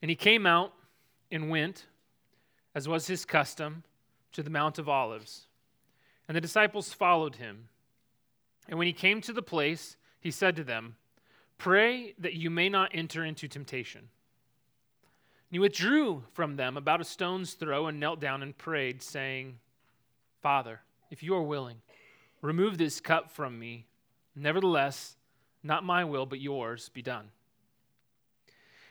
And he came out and went, as was his custom, to the Mount of Olives. And the disciples followed him. And when he came to the place, he said to them, Pray that you may not enter into temptation. And he withdrew from them about a stone's throw and knelt down and prayed, saying, Father, if you are willing, remove this cup from me. Nevertheless, not my will, but yours be done.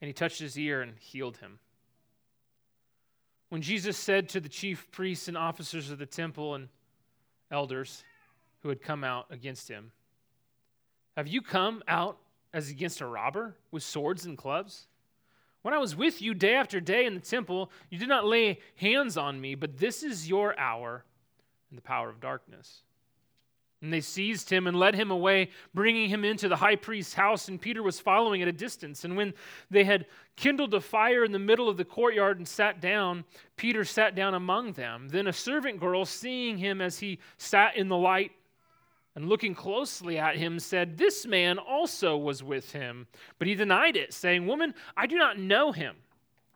and he touched his ear and healed him. When Jesus said to the chief priests and officers of the temple and elders who had come out against him, Have you come out as against a robber with swords and clubs? When I was with you day after day in the temple, you did not lay hands on me, but this is your hour and the power of darkness. And they seized him and led him away, bringing him into the high priest's house. And Peter was following at a distance. And when they had kindled a fire in the middle of the courtyard and sat down, Peter sat down among them. Then a servant girl, seeing him as he sat in the light and looking closely at him, said, This man also was with him. But he denied it, saying, Woman, I do not know him.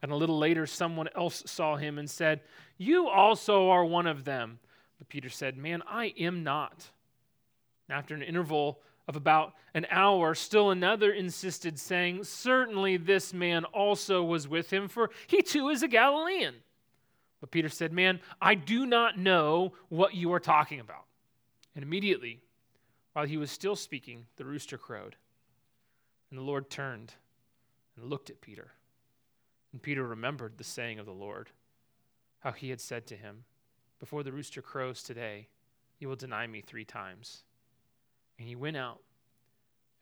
And a little later, someone else saw him and said, You also are one of them. But Peter said, Man, I am not. After an interval of about an hour, still another insisted, saying, Certainly this man also was with him, for he too is a Galilean. But Peter said, Man, I do not know what you are talking about. And immediately, while he was still speaking, the rooster crowed. And the Lord turned and looked at Peter. And Peter remembered the saying of the Lord, how he had said to him, Before the rooster crows today, you will deny me three times. And he went out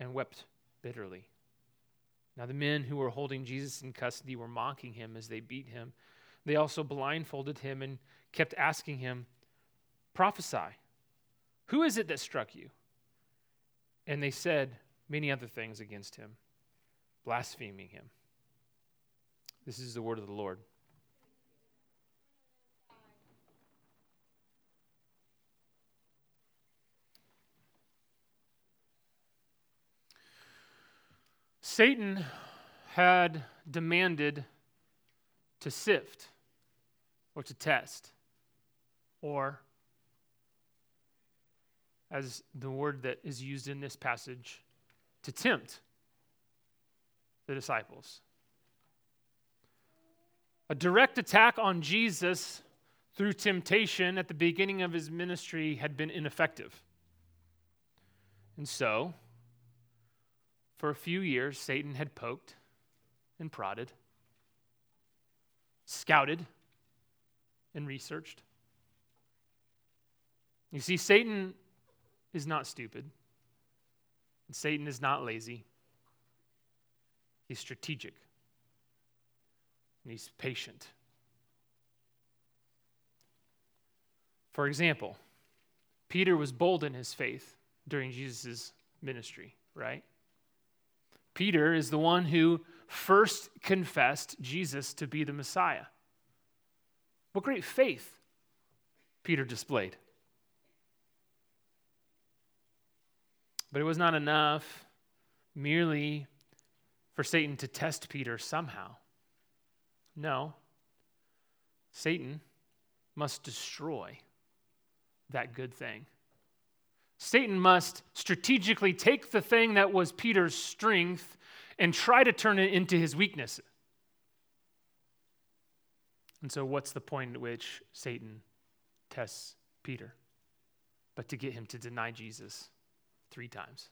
and wept bitterly. Now, the men who were holding Jesus in custody were mocking him as they beat him. They also blindfolded him and kept asking him, Prophesy, who is it that struck you? And they said many other things against him, blaspheming him. This is the word of the Lord. Satan had demanded to sift or to test, or, as the word that is used in this passage, to tempt the disciples. A direct attack on Jesus through temptation at the beginning of his ministry had been ineffective. And so, for a few years, Satan had poked and prodded, scouted and researched. You see, Satan is not stupid, and Satan is not lazy. He's strategic, and he's patient. For example, Peter was bold in his faith during Jesus' ministry, right? Peter is the one who first confessed Jesus to be the Messiah. What great faith Peter displayed. But it was not enough merely for Satan to test Peter somehow. No, Satan must destroy that good thing. Satan must strategically take the thing that was Peter's strength and try to turn it into his weakness. And so, what's the point at which Satan tests Peter, but to get him to deny Jesus three times.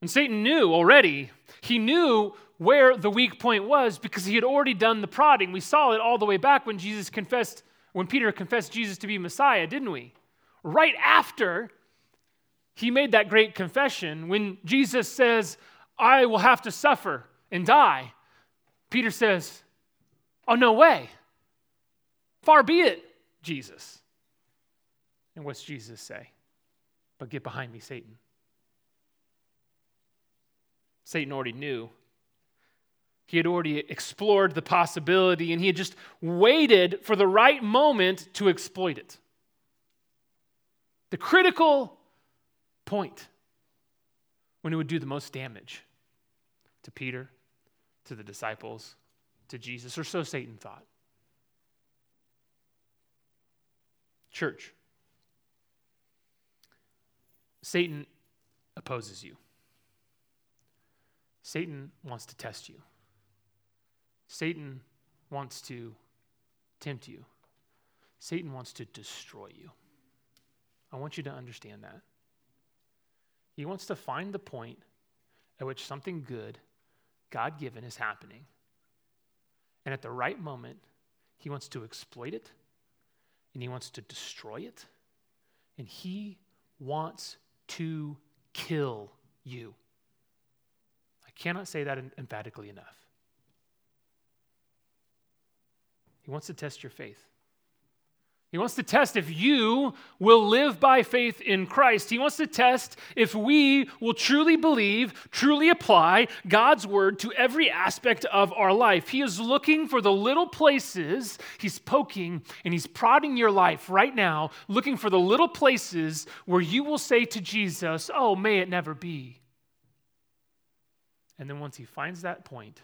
And Satan knew already. He knew where the weak point was because he had already done the prodding. We saw it all the way back when Jesus confessed, when Peter confessed Jesus to be Messiah, didn't we? Right after he made that great confession, when Jesus says, I will have to suffer and die, Peter says, Oh, no way. Far be it, Jesus. And what's Jesus say? But get behind me, Satan. Satan already knew. He had already explored the possibility and he had just waited for the right moment to exploit it. The critical point when it would do the most damage to Peter, to the disciples, to Jesus, or so Satan thought. Church, Satan opposes you. Satan wants to test you. Satan wants to tempt you. Satan wants to destroy you. I want you to understand that. He wants to find the point at which something good, God given, is happening. And at the right moment, he wants to exploit it and he wants to destroy it and he wants to kill you. I cannot say that emphatically enough. He wants to test your faith. He wants to test if you will live by faith in Christ. He wants to test if we will truly believe, truly apply God's word to every aspect of our life. He is looking for the little places, he's poking and he's prodding your life right now, looking for the little places where you will say to Jesus, Oh, may it never be. And then once he finds that point,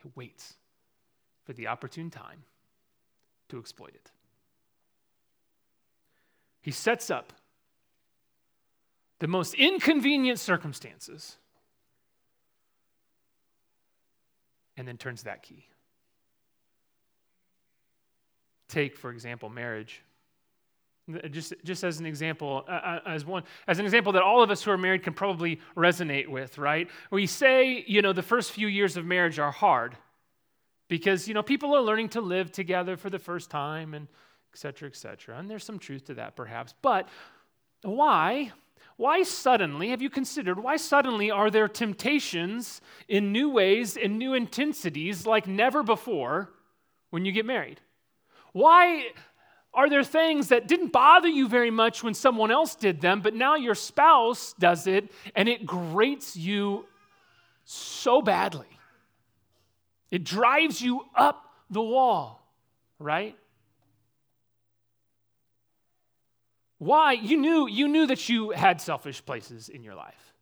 he waits for the opportune time to exploit it. He sets up the most inconvenient circumstances and then turns that key. Take, for example, marriage. Just, just as an example, uh, uh, as one, as an example that all of us who are married can probably resonate with, right? We say, you know, the first few years of marriage are hard because, you know, people are learning to live together for the first time and etc., etc. And there's some truth to that, perhaps. But why? Why suddenly, have you considered, why suddenly are there temptations in new ways, in new intensities like never before when you get married? Why are there things that didn't bother you very much when someone else did them, but now your spouse does it and it grates you so badly? It drives you up the wall, right? Why? You knew, you knew that you had selfish places in your life.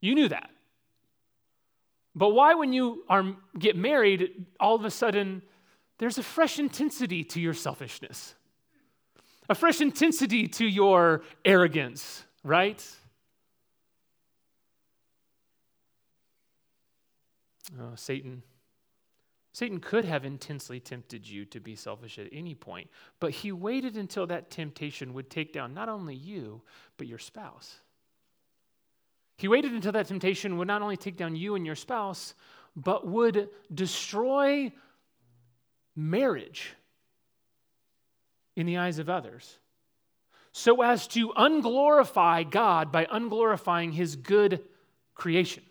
You knew that. But why, when you are, get married, all of a sudden there's a fresh intensity to your selfishness, a fresh intensity to your arrogance, right? Oh, Satan Satan could have intensely tempted you to be selfish at any point, but he waited until that temptation would take down not only you, but your spouse. He waited until that temptation would not only take down you and your spouse, but would destroy marriage in the eyes of others, so as to unglorify God by unglorifying his good creation.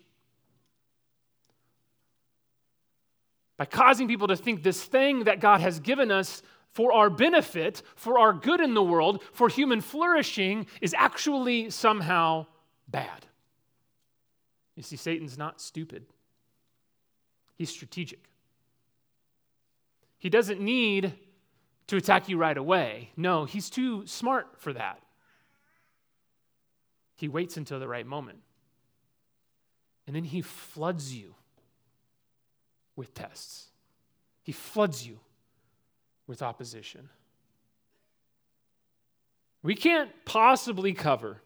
By causing people to think this thing that God has given us for our benefit, for our good in the world, for human flourishing, is actually somehow bad. You see, Satan's not stupid, he's strategic. He doesn't need to attack you right away. No, he's too smart for that. He waits until the right moment. And then he floods you with tests, He floods you with opposition. We can't possibly cover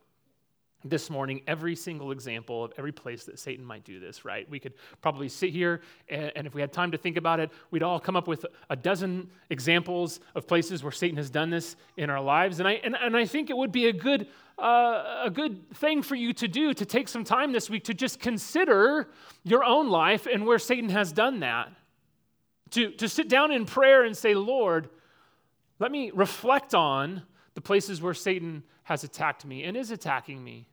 this morning every single example of every place that Satan might do this, right? We could probably sit here, and, and, if we had time to think about it, we'd all come up with a dozen examples of places where Satan has done this in our lives. And I, and, and I think it would be a good, uh, a good thing for you to do to take some time this week to just consider your own life and where Satan has done that. To, to sit down in prayer and say, Lord, let me reflect on the places where Satan has attacked me and is attacking me.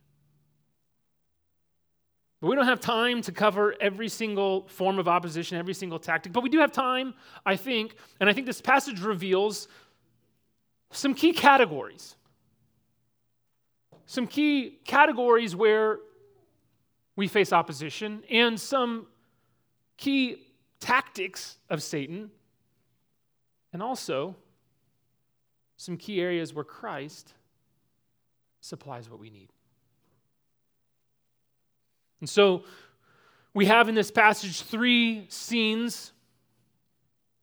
But we don't have time to cover every single form of opposition, every single tactic. But we do have time, I think, and I think this passage reveals some key categories. Some key categories where we face opposition and some key tactics of Satan, and also some key areas where Christ supplies what we need. And so we have in this passage three scenes.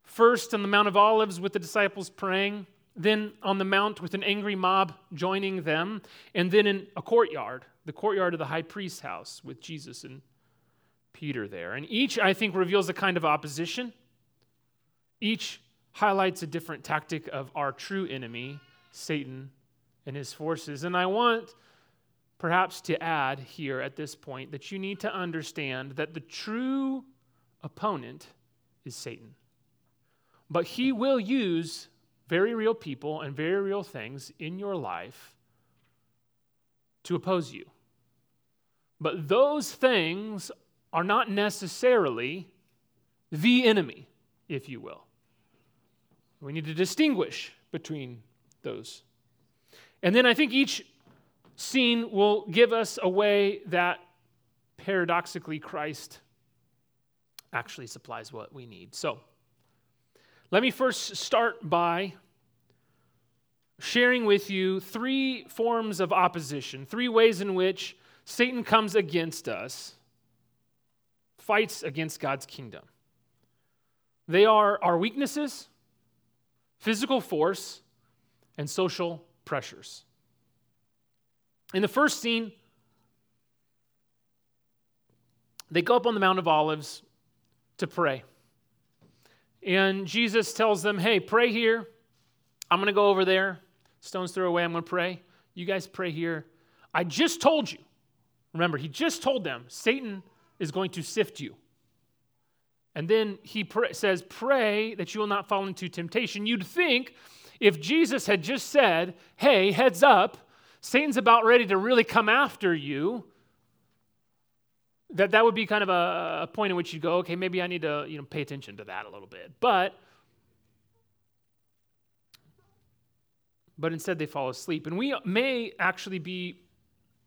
First, on the Mount of Olives with the disciples praying, then on the mount with an angry mob joining them, and then in a courtyard, the courtyard of the high priest's house with Jesus and Peter there. And each, I think, reveals a kind of opposition. Each highlights a different tactic of our true enemy, Satan, and his forces. And I want perhaps to add here at this point that you need to understand that the true opponent is Satan. But he will use very real people and very real things in your life to oppose you. But those things are not necessarily the enemy, if you will. We need to distinguish between those. And then I think each scene will give us a way that paradoxically Christ actually supplies what we need. So, let me first start by sharing with you three forms of opposition, three ways in which Satan comes against us, fights against God's kingdom. They are our weaknesses, physical force, and social pressures. In the first scene, they go up on the Mount of Olives to pray. And Jesus tells them, Hey, pray here. I'm going to go over there. Stone's throw away. I'm going to pray. You guys pray here. I just told you. Remember, he just told them Satan is going to sift you. And then he pray, says, Pray that you will not fall into temptation. You'd think if Jesus had just said, Hey, heads up, Satan's about ready to really come after you, that that would be kind of a, a point in which you go, okay, maybe I need to you know, pay attention to that a little bit. But but instead they fall asleep. And we may actually be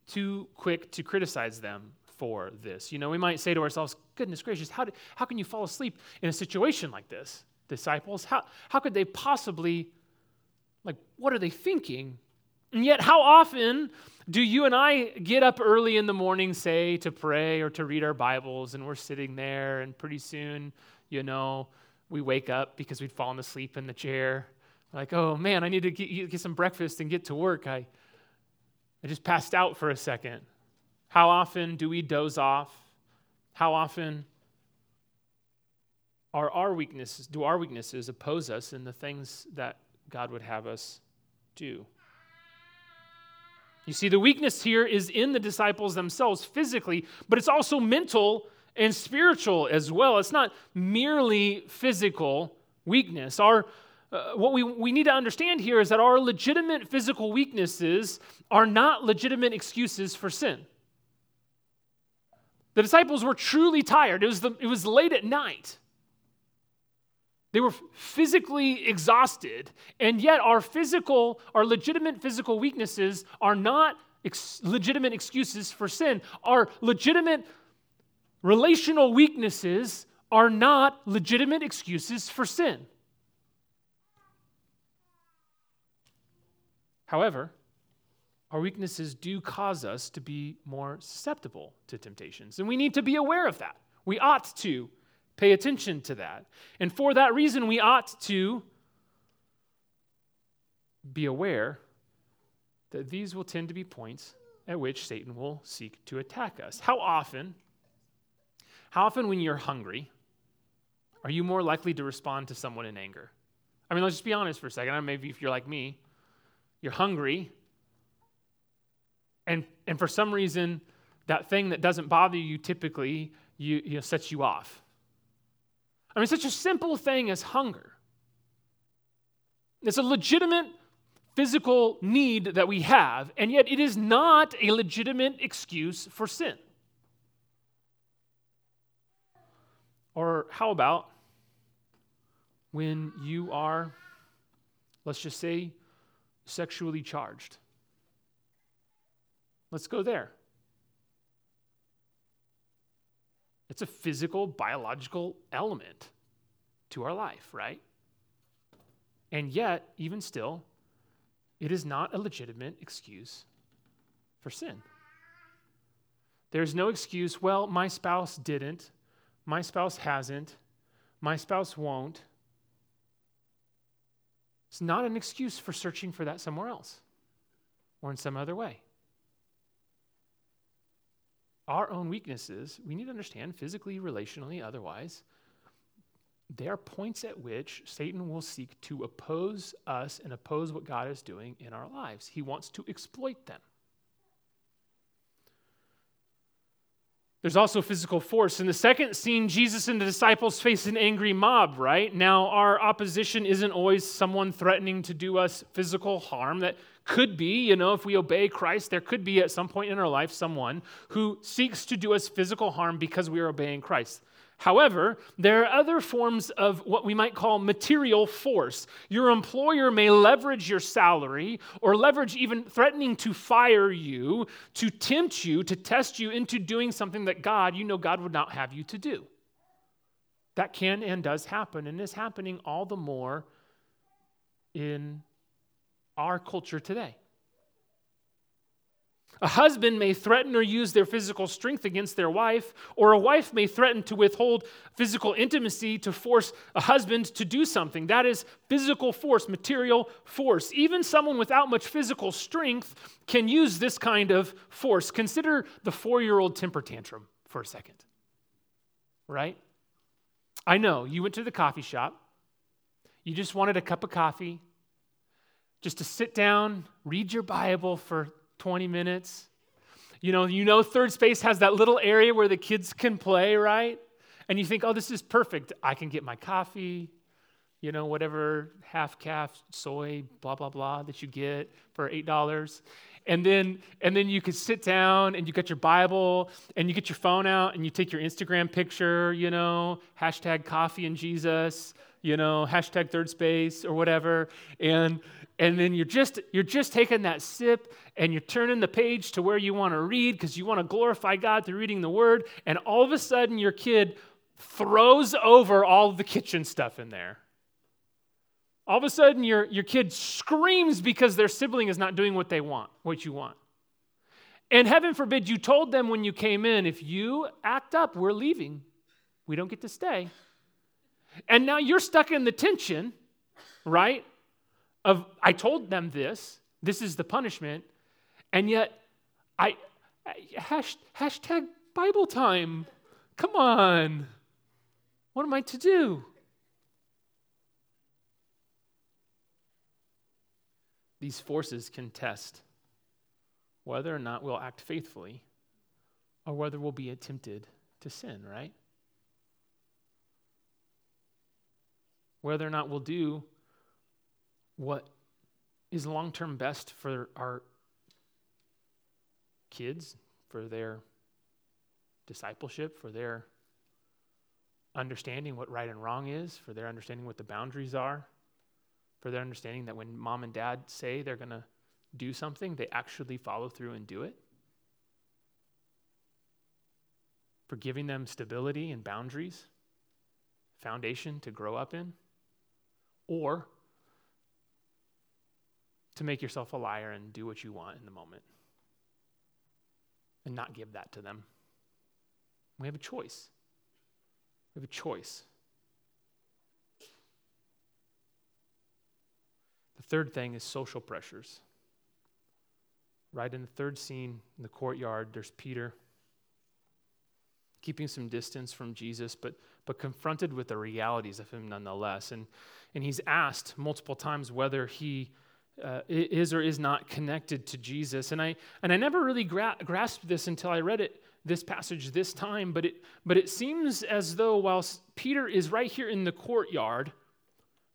too quick to criticize them for this. You know, we might say to ourselves, goodness gracious, how, do, how can you fall asleep in a situation like this, disciples? How, how could they possibly, like, what are they thinking? And yet, how often do you and I get up early in the morning, say, to pray or to read our Bibles, and we're sitting there, and pretty soon, you know, we wake up because we'd fallen asleep in the chair. Like, oh man, I need to get, get some breakfast and get to work. I, I just passed out for a second. How often do we doze off? How often are our weaknesses, do our weaknesses oppose us in the things that God would have us do? You see, the weakness here is in the disciples themselves physically, but it's also mental and spiritual as well. It's not merely physical weakness. Our, uh, what we, we need to understand here is that our legitimate physical weaknesses are not legitimate excuses for sin. The disciples were truly tired. It was, the, it was late at night. They were physically exhausted, and yet our physical, our legitimate physical weaknesses are not ex- legitimate excuses for sin. Our legitimate relational weaknesses are not legitimate excuses for sin. However, our weaknesses do cause us to be more susceptible to temptations, and we need to be aware of that. We ought to pay attention to that. And for that reason, we ought to be aware that these will tend to be points at which Satan will seek to attack us. How often, how often when you're hungry, are you more likely to respond to someone in anger? I mean, let's just be honest for a second. Maybe if you're like me, you're hungry, and, and for some reason, that thing that doesn't bother you typically you, you know, sets you off. I mean, such a simple thing as hunger. It's a legitimate physical need that we have, and yet it is not a legitimate excuse for sin. Or how about when you are, let's just say, sexually charged? Let's go there. It's a physical, biological element to our life, right? And yet, even still, it is not a legitimate excuse for sin. There's no excuse, well, my spouse didn't, my spouse hasn't, my spouse won't. It's not an excuse for searching for that somewhere else or in some other way. Our own weaknesses, we need to understand physically, relationally, otherwise, there are points at which Satan will seek to oppose us and oppose what God is doing in our lives. He wants to exploit them. There's also physical force. In the second scene, Jesus and the disciples face an angry mob, right? Now, our opposition isn't always someone threatening to do us physical harm. That could be, you know, if we obey Christ, there could be at some point in our life someone who seeks to do us physical harm because we are obeying Christ. However, there are other forms of what we might call material force. Your employer may leverage your salary or leverage even threatening to fire you to tempt you, to test you into doing something that God, you know, God would not have you to do. That can and does happen and is happening all the more in our culture today. A husband may threaten or use their physical strength against their wife, or a wife may threaten to withhold physical intimacy to force a husband to do something. That is physical force, material force. Even someone without much physical strength can use this kind of force. Consider the four year old temper tantrum for a second, right? I know you went to the coffee shop, you just wanted a cup of coffee, just to sit down, read your Bible for 20 minutes. You know, you know third space has that little area where the kids can play, right? And you think, "Oh, this is perfect. I can get my coffee, you know, whatever half caf soy blah blah blah that you get for $8." And then and then you could sit down and you get your Bible and you get your phone out and you take your Instagram picture, you know, hashtag coffee and Jesus, you know, hashtag third space or whatever. And and then you're just you're just taking that sip and you're turning the page to where you want to read because you want to glorify God through reading the word and all of a sudden your kid throws over all the kitchen stuff in there. All of a sudden your, your kid screams because their sibling is not doing what they want what you want. And heaven forbid you told them when you came in if you act up we're leaving. We don't get to stay. And now you're stuck in the tension right of I told them this, this is the punishment, and yet I, I hash, hashtag Bible time. Come on. What am I to do? These forces can test whether or not we'll act faithfully or whether we'll be tempted to sin, right? Whether or not we'll do what is long term best for our kids, for their discipleship, for their understanding what right and wrong is, for their understanding what the boundaries are, for their understanding that when mom and dad say they're going to do something, they actually follow through and do it. For giving them stability and boundaries, foundation to grow up in, or to make yourself a liar and do what you want in the moment and not give that to them. We have a choice. We have a choice. The third thing is social pressures. Right in the third scene in the courtyard, there's Peter keeping some distance from Jesus, but, but confronted with the realities of him nonetheless. And, and he's asked multiple times whether he uh, is or is not connected to Jesus. And I, and I never really gra- grasped this until I read it this passage this time, but it, but it seems as though while Peter is right here in the courtyard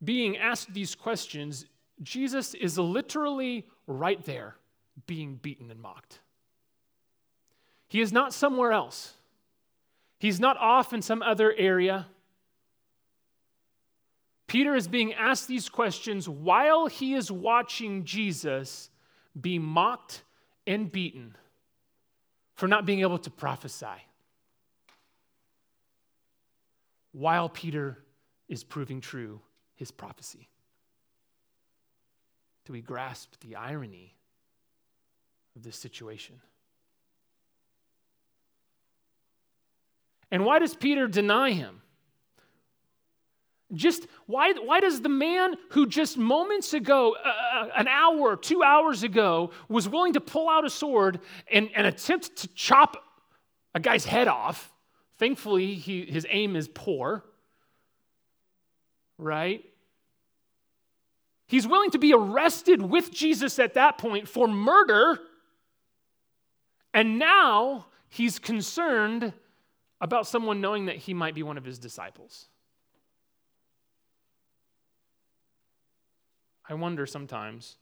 being asked these questions, Jesus is literally right there being beaten and mocked. He is not somewhere else. He's not off in some other area. Peter is being asked these questions while he is watching Jesus be mocked and beaten for not being able to prophesy. While Peter is proving true his prophecy. Do we grasp the irony of this situation? And why does Peter deny him? Just why, why does the man who just moments ago, uh, uh, an hour, two hours ago, was willing to pull out a sword and, and attempt to chop a guy's head off? Thankfully, he, his aim is poor, right? He's willing to be arrested with Jesus at that point for murder. And now he's concerned about someone knowing that he might be one of his disciples. I wonder sometimes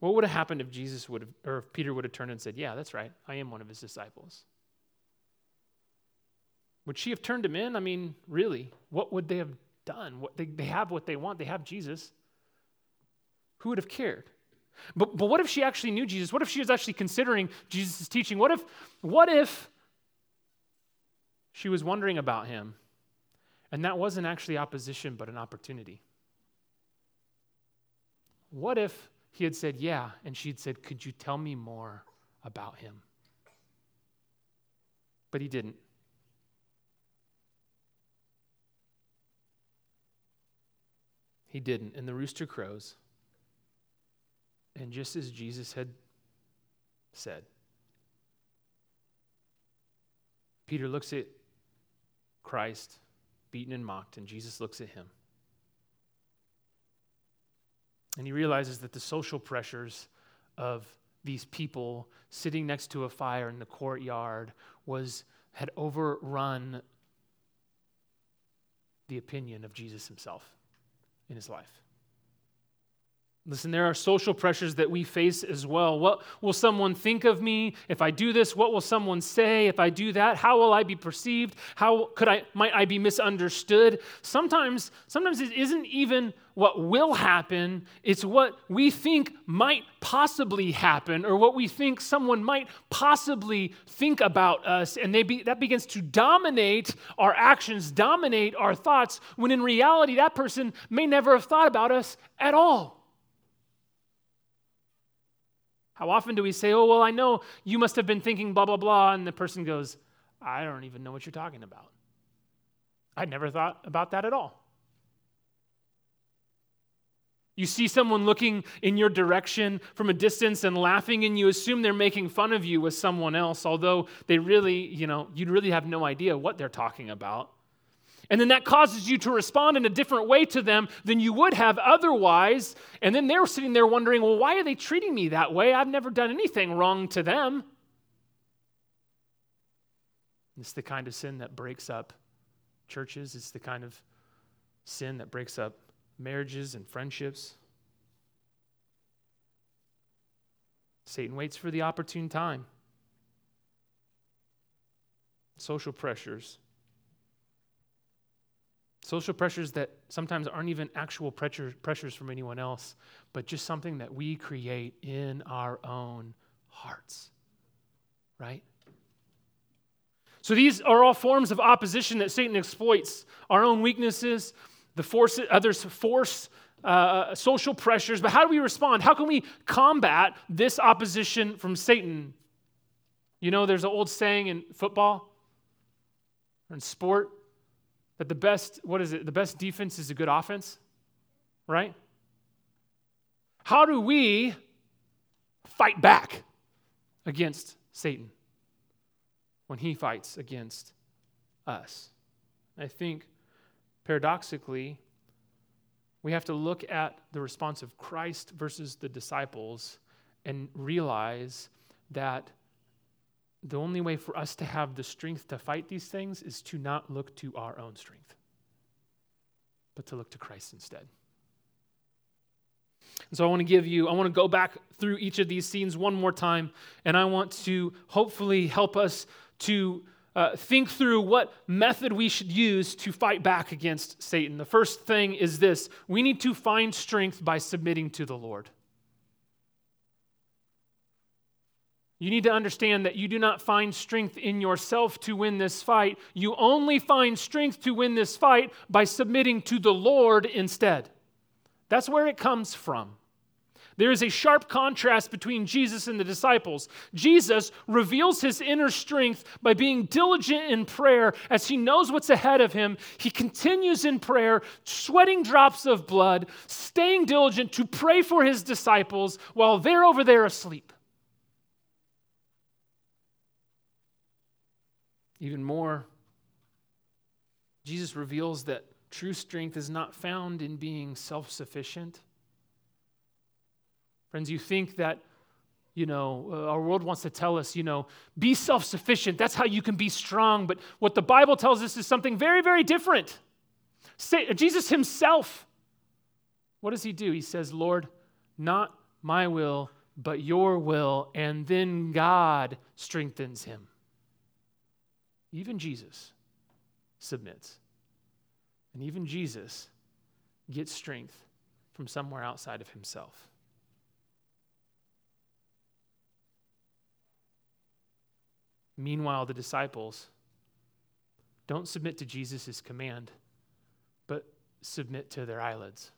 what would have happened if Jesus would have, or if Peter would have turned and said, Yeah, that's right, I am one of his disciples. Would she have turned him in? I mean, really, what would they have done? What, they, they have what they want, they have Jesus. Who would have cared? But, but what if she actually knew Jesus? What if she was actually considering Jesus' teaching? What if, what if she was wondering about him and that wasn't actually opposition but an opportunity? What if he had said, Yeah, and she'd said, Could you tell me more about him? But he didn't. He didn't. And the rooster crows. And just as Jesus had said, Peter looks at Christ, beaten and mocked, and Jesus looks at him. And he realizes that the social pressures of these people sitting next to a fire in the courtyard was had overrun the opinion of Jesus himself in his life. Listen, there are social pressures that we face as well. What will someone think of me if I do this? What will someone say if I do that? How will I be perceived? How could I might I be misunderstood? Sometimes sometimes it isn't even what will happen, it's what we think might possibly happen or what we think someone might possibly think about us and they be, that begins to dominate our actions, dominate our thoughts when in reality that person may never have thought about us at all. How often do we say, oh, well, I know you must have been thinking blah, blah, blah, and the person goes, I don't even know what you're talking about. I never thought about that at all. You see someone looking in your direction from a distance and laughing, and you assume they're making fun of you with someone else, although they really, you know, you'd really have no idea what they're talking about. And then that causes you to respond in a different way to them than you would have otherwise. And then they're sitting there wondering, well, why are they treating me that way? I've never done anything wrong to them. It's the kind of sin that breaks up churches, it's the kind of sin that breaks up marriages and friendships. Satan waits for the opportune time. Social pressures Social pressures that sometimes aren't even actual pressure, pressures from anyone else, but just something that we create in our own hearts. Right? So these are all forms of opposition that Satan exploits. Our own weaknesses, the force, others' force, uh, social pressures. But how do we respond? How can we combat this opposition from Satan? You know, there's an old saying in football or in sport that the best, what is it? The best defense is a good offense, right? How do we fight back against Satan when he fights against us. I think paradoxically, we have to look at the response of Christ versus the disciples and realize that the only way for us to have the strength to fight these things is to not look to our own strength, but to look to Christ instead. And so I want to give you, I want to go back through each of these scenes one more time, and I want to hopefully help us to uh, think through what method we should use to fight back against Satan. The first thing is this we need to find strength by submitting to the Lord. You need to understand that you do not find strength in yourself to win this fight. You only find strength to win this fight by submitting to the Lord instead. That's where it comes from. There is a sharp contrast between Jesus and the disciples. Jesus reveals his inner strength by being diligent in prayer as he knows what's ahead of him. He continues in prayer, sweating drops of blood, staying diligent to pray for his disciples while they're over there asleep. Even more, Jesus reveals that true strength is not found in being self sufficient. Friends, you think that, you know, uh, our world wants to tell us, you know, be self sufficient. That's how you can be strong. But what the Bible tells us is something very, very different. Jesus himself, what does he do? He says, Lord, not my will, but your will. And then God strengthens him. Even Jesus submits. And even Jesus gets strength from somewhere outside of himself. Meanwhile, the disciples don't submit to Jesus' command, but submit to their eyelids.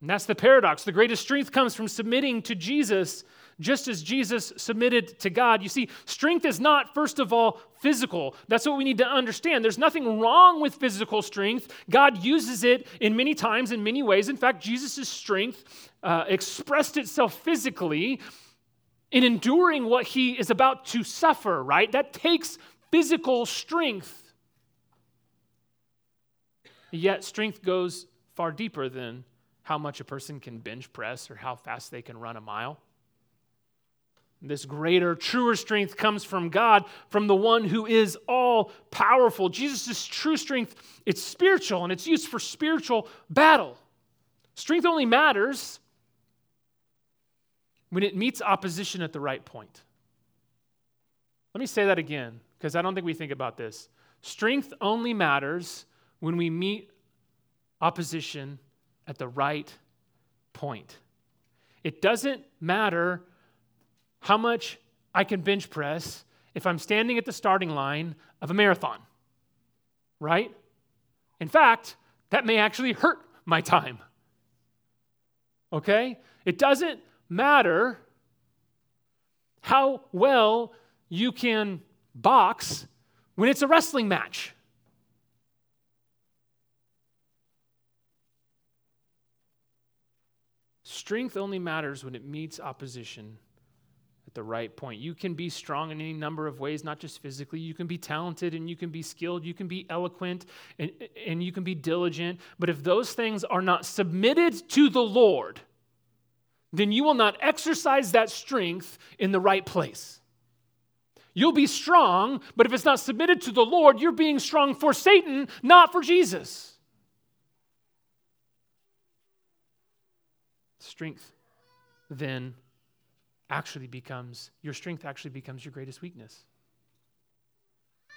And that's the paradox. The greatest strength comes from submitting to Jesus, just as Jesus submitted to God. You see, strength is not, first of all, physical. That's what we need to understand. There's nothing wrong with physical strength. God uses it in many times, in many ways. In fact, Jesus' strength uh, expressed itself physically in enduring what he is about to suffer, right? That takes physical strength. Yet, strength goes far deeper than how much a person can bench press or how fast they can run a mile. This greater, truer strength comes from God, from the one who is all powerful. Jesus' true strength, it's spiritual and it's used for spiritual battle. Strength only matters when it meets opposition at the right point. Let me say that again, because I don't think we think about this. Strength only matters when we meet opposition at the right point. It doesn't matter how much I can bench press if I'm standing at the starting line of a marathon, right? In fact, that may actually hurt my time. Okay? It doesn't matter how well you can box when it's a wrestling match. Strength only matters when it meets opposition at the right point. You can be strong in any number of ways, not just physically. You can be talented and you can be skilled. You can be eloquent and, and you can be diligent. But if those things are not submitted to the Lord, then you will not exercise that strength in the right place. You'll be strong, but if it's not submitted to the Lord, you're being strong for Satan, not for Jesus. strength then actually becomes, your strength actually becomes your greatest weakness.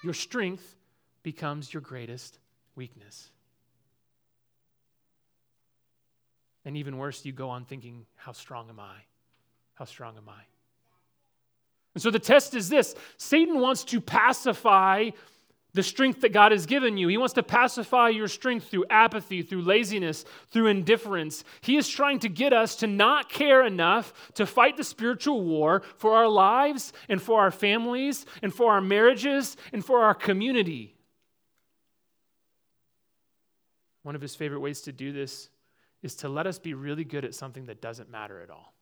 Your strength becomes your greatest weakness. And even worse, you go on thinking, How strong am I? How strong am I? And so the test is this Satan wants to pacify the strength that God has given you. He wants to pacify your strength through apathy, through laziness, through indifference. He is trying to get us to not care enough to fight the spiritual war for our lives and for our families and for our marriages and for our community. One of his favorite ways to do this is to let us be really good at something that doesn't matter at all.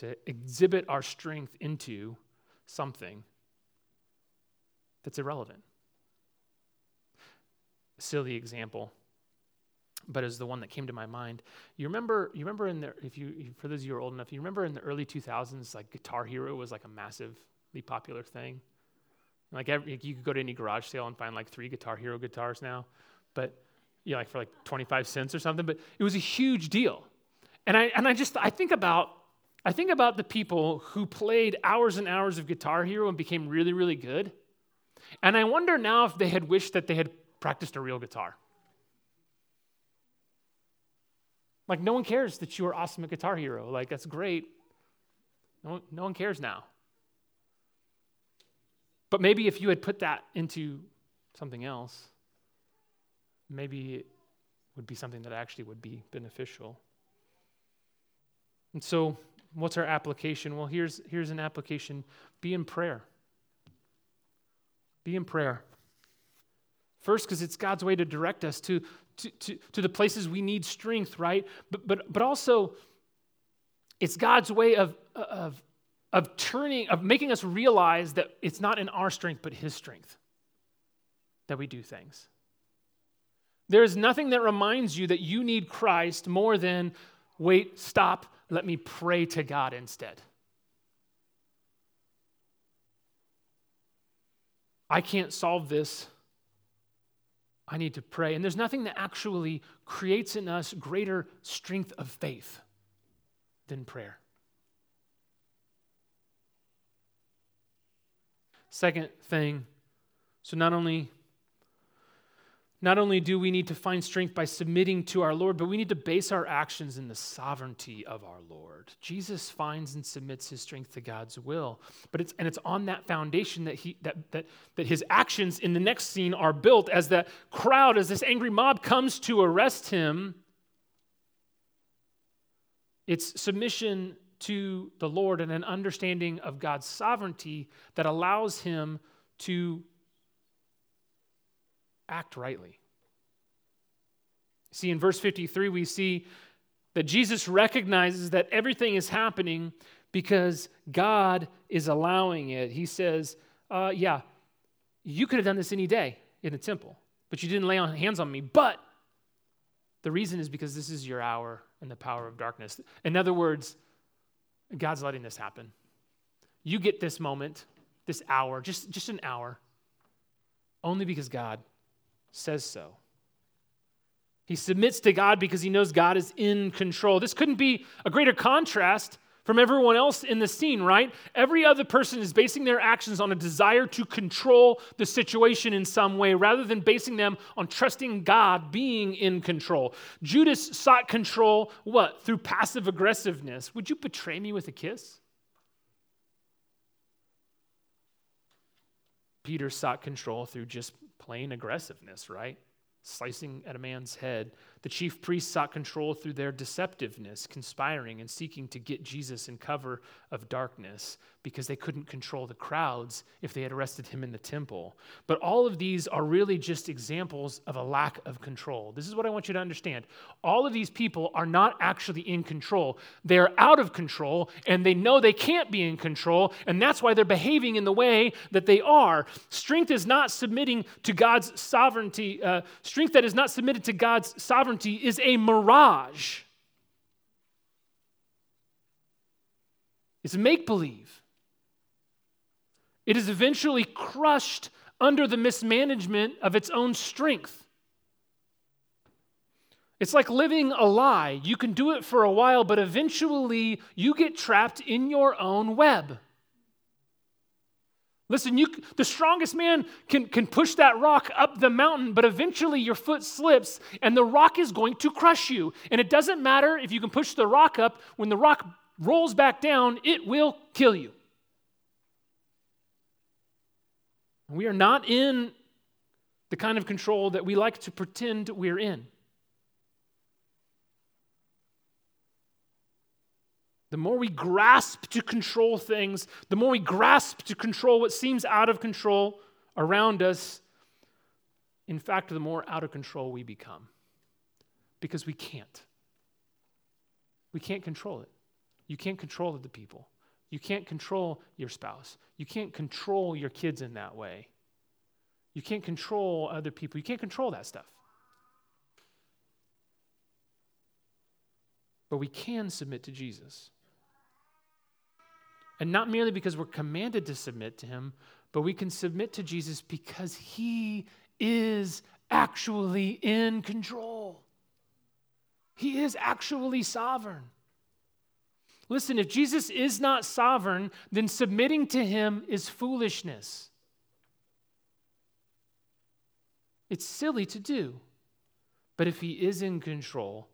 To exhibit our strength into something that's irrelevant. A silly example, but is the one that came to my mind. You remember, you remember in the, if you, for those of you who are old enough, you remember in the early 2000s, like Guitar Hero was like a massively popular thing. Like every, you could go to any garage sale and find like three Guitar Hero guitars now, but you know, like for like 25 cents or something. But it was a huge deal, and I and I just I think about I think about the people who played hours and hours of Guitar Hero and became really really good, and I wonder now if they had wished that they had practiced a real guitar. Like no one cares that you are awesome at Guitar Hero. Like that's great. No, no one cares now. But maybe if you had put that into something else, maybe it would be something that actually would be beneficial. And so, what's our application? Well, here's, here's an application be in prayer. Be in prayer. First, because it's God's way to direct us to, to, to, to the places we need strength, right? But, but, but also, it's God's way of, of of turning, of making us realize that it's not in our strength, but His strength that we do things. There is nothing that reminds you that you need Christ more than, wait, stop, let me pray to God instead. I can't solve this. I need to pray. And there's nothing that actually creates in us greater strength of faith than prayer. Second thing, so not only not only do we need to find strength by submitting to our Lord, but we need to base our actions in the sovereignty of our Lord. Jesus finds and submits his strength to God's will. But it's and it's on that foundation that he that that that his actions in the next scene are built as the crowd, as this angry mob comes to arrest him. It's submission to the Lord and an understanding of God's sovereignty that allows him to act rightly. See, in verse 53, we see that Jesus recognizes that everything is happening because God is allowing it. He says, uh, Yeah, you could have done this any day in the temple, but you didn't lay on hands on me. But the reason is because this is your hour and the power of darkness. In other words, God's letting this happen. You get this moment, this hour, just, just an hour, only because God says so. He submits to God because he knows God is in control. This couldn't be a greater contrast from everyone else in the scene, right? Every other person is basing their actions on a desire to control the situation in some way rather than basing them on trusting God being in control. Judas sought control, what? Through passive aggressiveness. Would you betray me with a kiss? Peter sought control through just plain aggressiveness, right? Slicing at a man's head. The chief priests sought control through their deceptiveness, conspiring and seeking to get Jesus in cover of darkness because they couldn't control the crowds if they had arrested him in the temple. But all of these are really just examples of a lack of control. This is what I want you to understand. All of these people are not actually in control, they're out of control, and they know they can't be in control, and that's why they're behaving in the way that they are. Strength is not submitting to God's sovereignty, uh, strength that is not submitted to God's sovereignty sovereignty is a mirage. It's make believe. It is eventually crushed under the mismanagement of its own strength. It's like living a lie. You can do it for a while, but eventually you get trapped in your own web. Listen, you, the strongest man can, can push that rock up the mountain, but eventually your foot slips and the rock is going to crush you. And it doesn't matter if you can push the rock up, when the rock rolls back down, it will kill you. We are not in the kind of control that we like to pretend we're in. The more we grasp to control things, the more we grasp to control what seems out of control around us, in fact, the more out of control we become. Because we can't. We can't control it. You can't control the people. You can't control your spouse. You can't control your kids in that way. You can't control other people. You can't control that stuff. But we can submit to Jesus. And not merely because we're commanded to submit to him, but we can submit to Jesus because he is actually in control. He is actually sovereign. Listen, if Jesus is not sovereign, then submitting to him is foolishness. It's silly to do. But if he is in control,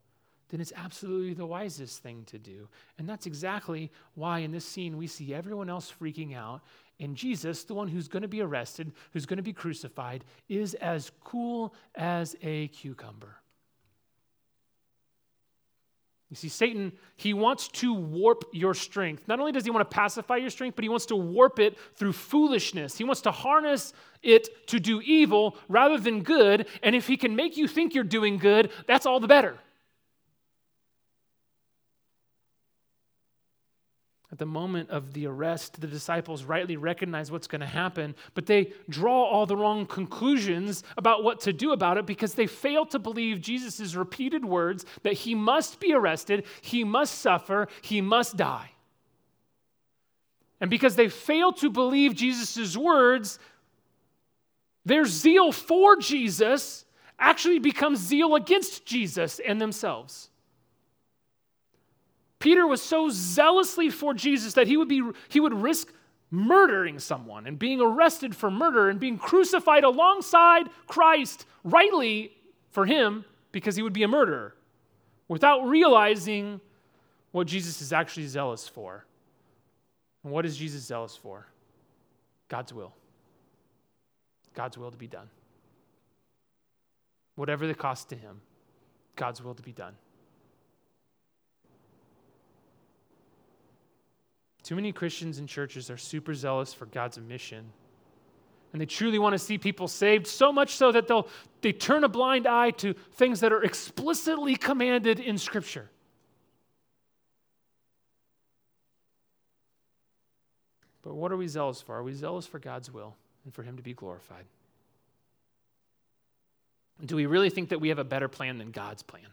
then it's absolutely the wisest thing to do. And that's exactly why in this scene we see everyone else freaking out. And Jesus, the one who's going to be arrested, who's going to be crucified, is as cool as a cucumber. You see, Satan, he wants to warp your strength. Not only does he want to pacify your strength, but he wants to warp it through foolishness. He wants to harness it to do evil rather than good. And if he can make you think you're doing good, that's all the better. At the moment of the arrest, the disciples rightly recognize what's going to happen, but they draw all the wrong conclusions about what to do about it because they fail to believe Jesus' repeated words that he must be arrested, he must suffer, he must die. And because they fail to believe Jesus' words, their zeal for Jesus actually becomes zeal against Jesus and themselves. Peter was so zealously for Jesus that he would, be, he would risk murdering someone and being arrested for murder and being crucified alongside Christ, rightly for him, because he would be a murderer, without realizing what Jesus is actually zealous for. And what is Jesus zealous for? God's will. God's will to be done. Whatever the cost to him, God's will to be done. Too many Christians and churches are super zealous for God's mission. And they truly want to see people saved, so much so that they'll they turn a blind eye to things that are explicitly commanded in Scripture. But what are we zealous for? Are we zealous for God's will and for Him to be glorified? Do we really think that we have a better plan than God's plan?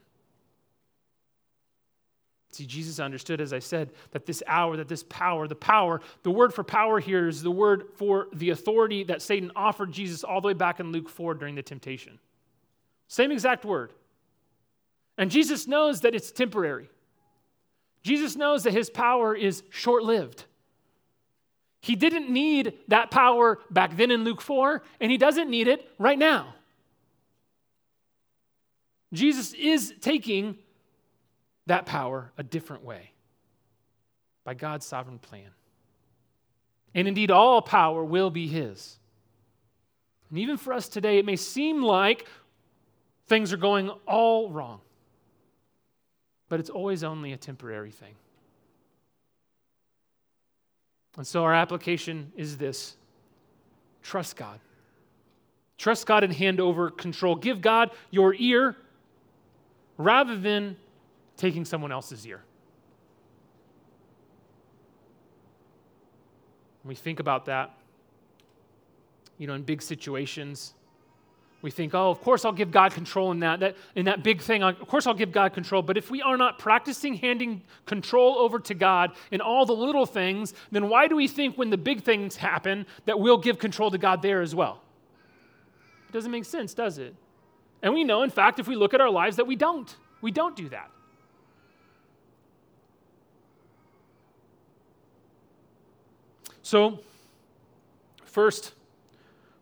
See, Jesus understood, as I said, that this hour, that this power, the power, the word for power here is the word for the authority that Satan offered Jesus all the way back in Luke 4 during the temptation. Same exact word. And Jesus knows that it's temporary. Jesus knows that his power is short lived. He didn't need that power back then in Luke 4, and he doesn't need it right now. Jesus is taking that power a different way by God's sovereign plan. And indeed, all power will be His. And even for us today, it may seem like things are going all wrong, but it's always only a temporary thing. And so our application is this trust God. Trust God and hand over control. Give God your ear rather than taking someone else's ear. When we think about that, you know, in big situations, we think, oh, of course I'll give God control in that, that in that big thing. Of course I'll give God control. But if we are not practicing handing control over to God in all the little things, then why do we think when the big things happen that we'll give control to God there as well? It doesn't make sense, does it? And we know, in fact, if we look at our lives, that we don't. We don't do that. So, first,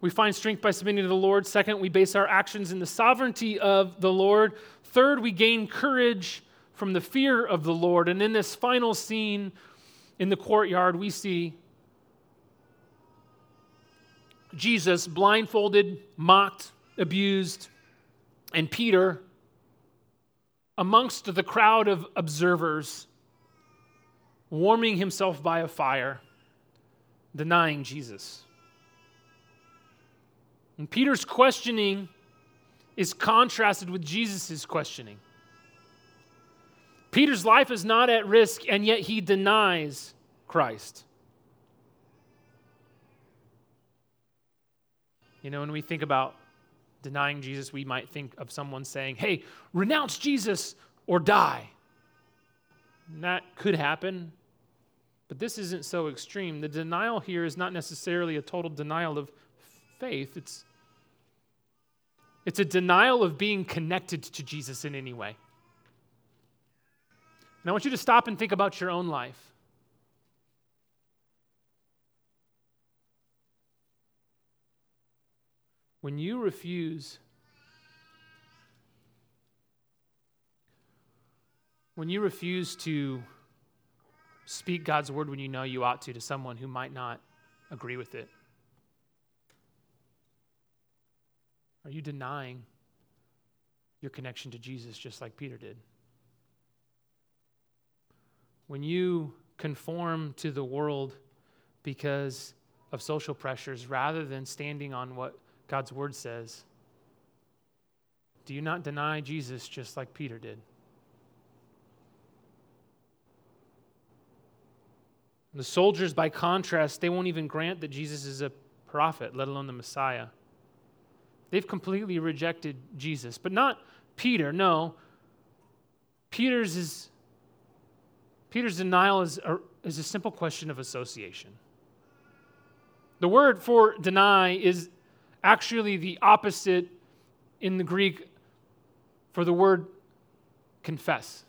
we find strength by submitting to the Lord. Second, we base our actions in the sovereignty of the Lord. Third, we gain courage from the fear of the Lord. And in this final scene in the courtyard, we see Jesus blindfolded, mocked, abused, and Peter amongst the crowd of observers, warming himself by a fire denying Jesus. And Peter's questioning is contrasted with Jesus' questioning. Peter's life is not at risk, and yet he denies Christ. You know, when we think about denying Jesus, we might think of someone saying, Hey, renounce Jesus or die. And that could happen, but this isn't so extreme. The denial here is not necessarily a total denial of faith, it's, it's a denial of being connected to Jesus in any way. And I want you to stop and think about your own life. When you refuse, when you refuse to speak God's word when you know you ought to to someone who might not agree with it, are you denying your connection to Jesus just like Peter did? When you conform to the world because of social pressures rather than standing on what God's word says, do you not deny Jesus just like Peter did? The soldiers, by contrast, they won't even grant that Jesus is a prophet, let alone the Messiah. They've completely rejected Jesus, but not Peter. No. Peter's is Peter's denial is a, is a simple question of association. The word for deny is actually the opposite in the Greek for the word confess.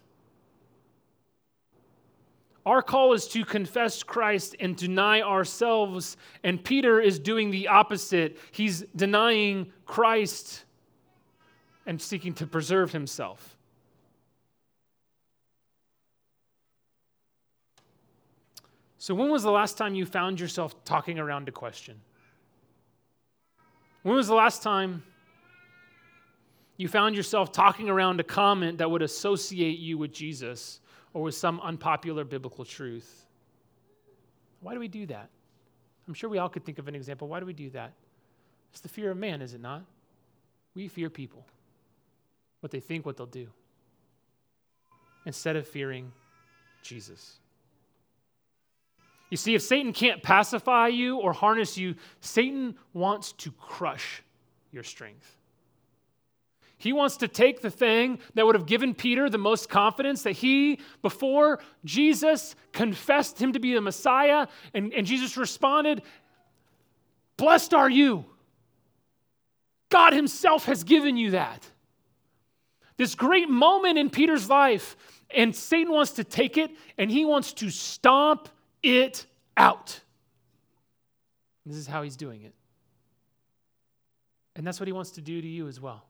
Our call is to confess Christ and deny ourselves, and Peter is doing the opposite. He's denying Christ and seeking to preserve himself. So, when was the last time you found yourself talking around a question? When was the last time you found yourself talking around a comment that would associate you with Jesus or with some unpopular biblical truth? Why do we do that? I'm sure we all could think of an example. Why do we do that? It's the fear of man, is it not? We fear people, what they think, what they'll do, instead of fearing Jesus. You see, if Satan can't pacify you or harness you, Satan wants to crush your strength. He wants to take the thing that would have given Peter the most confidence that he, before Jesus, confessed him to be the Messiah, and, and Jesus responded, Blessed are you. God Himself has given you that. This great moment in Peter's life, and Satan wants to take it and he wants to stomp it out. This is how he's doing it. And that's what he wants to do to you as well.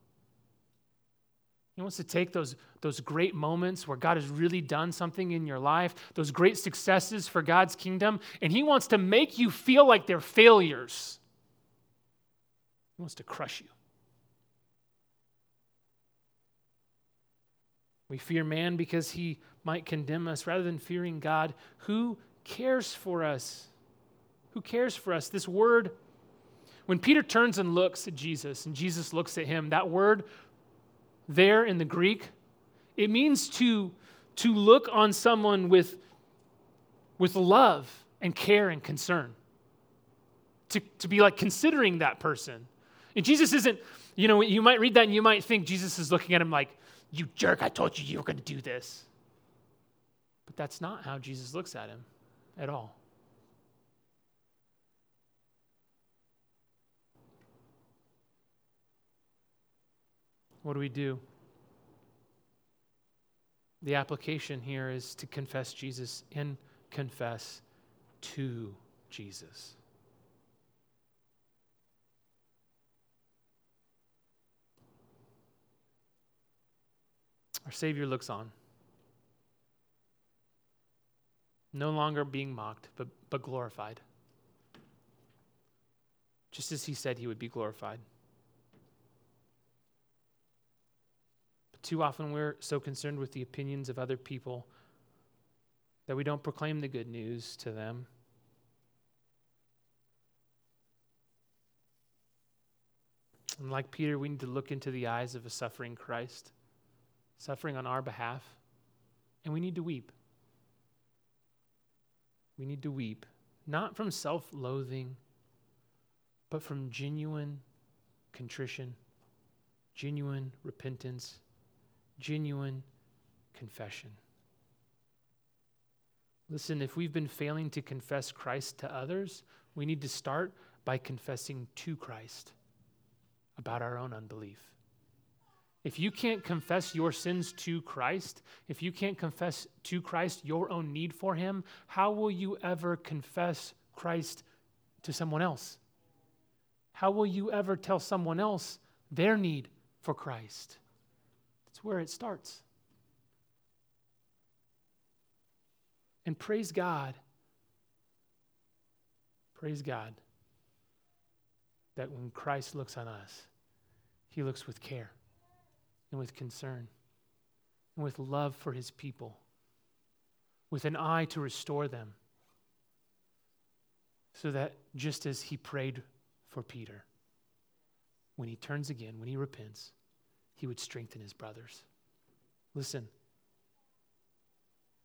He wants to take those, those great moments where God has really done something in your life, those great successes for God's kingdom, and he wants to make you feel like they're failures. He wants to crush you. We fear man because he might condemn us rather than fearing God who cares for us. Who cares for us? This word, when Peter turns and looks at Jesus and Jesus looks at him, that word there in the Greek, it means to, to look on someone with, with love and care and concern. To, to be like considering that person. And Jesus isn't, you know, you might read that and you might think Jesus is looking at him like, you jerk, I told you you were going to do this. But that's not how Jesus looks at him at all. What do we do? The application here is to confess Jesus and confess to Jesus. Our Savior looks on no longer being mocked, but, but glorified. Just as he said he would be glorified. Too often we're so concerned with the opinions of other people that we don't proclaim the good news to them. And like Peter, we need to look into the eyes of a suffering Christ, suffering on our behalf, and we need to weep. We need to weep, not from self loathing, but from genuine contrition, genuine repentance, genuine confession. Listen, if we've been failing to confess Christ to others, we need to start by confessing to Christ about our own unbelief. If you can't confess your sins to Christ, if you can't confess to Christ your own need for Him, how will you ever confess Christ to someone else? How will you ever tell someone else their need for Christ? That's where it starts. And praise God, praise God that when Christ looks on us, he looks with care and with concern and with love for his people, with an eye to restore them, so that just as he prayed for Peter, when he turns again, when he repents, he would strengthen his brothers. Listen.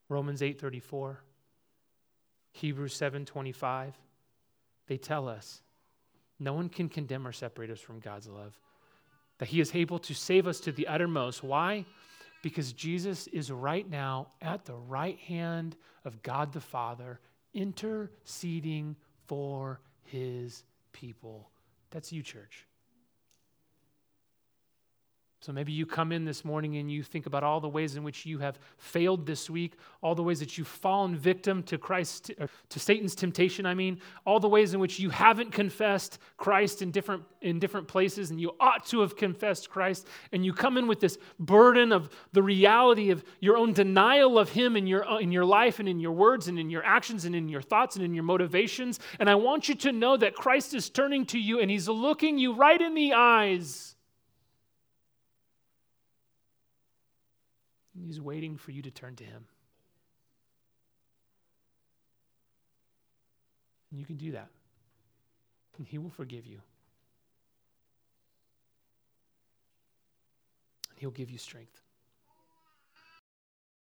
Romans 8:34, Hebrews 7:25, they tell us no one can condemn or separate us from God's love. That he is able to save us to the uttermost. Why? Because Jesus is right now at the right hand of God the Father, interceding for his people. That's you, church. So maybe you come in this morning and you think about all the ways in which you have failed this week, all the ways that you've fallen victim to Christ, uh, to Satan's temptation, I mean, all the ways in which you haven't confessed Christ in different, in different places and you ought to have confessed Christ. And you come in with this burden of the reality of your own denial of Him in your, uh, in your life and in your words and in your actions and in your thoughts and in your motivations. And I want you to know that Christ is turning to you and He's looking you right in the eyes He's waiting for you to turn to Him. And you can do that. And He will forgive you. And He'll give you strength.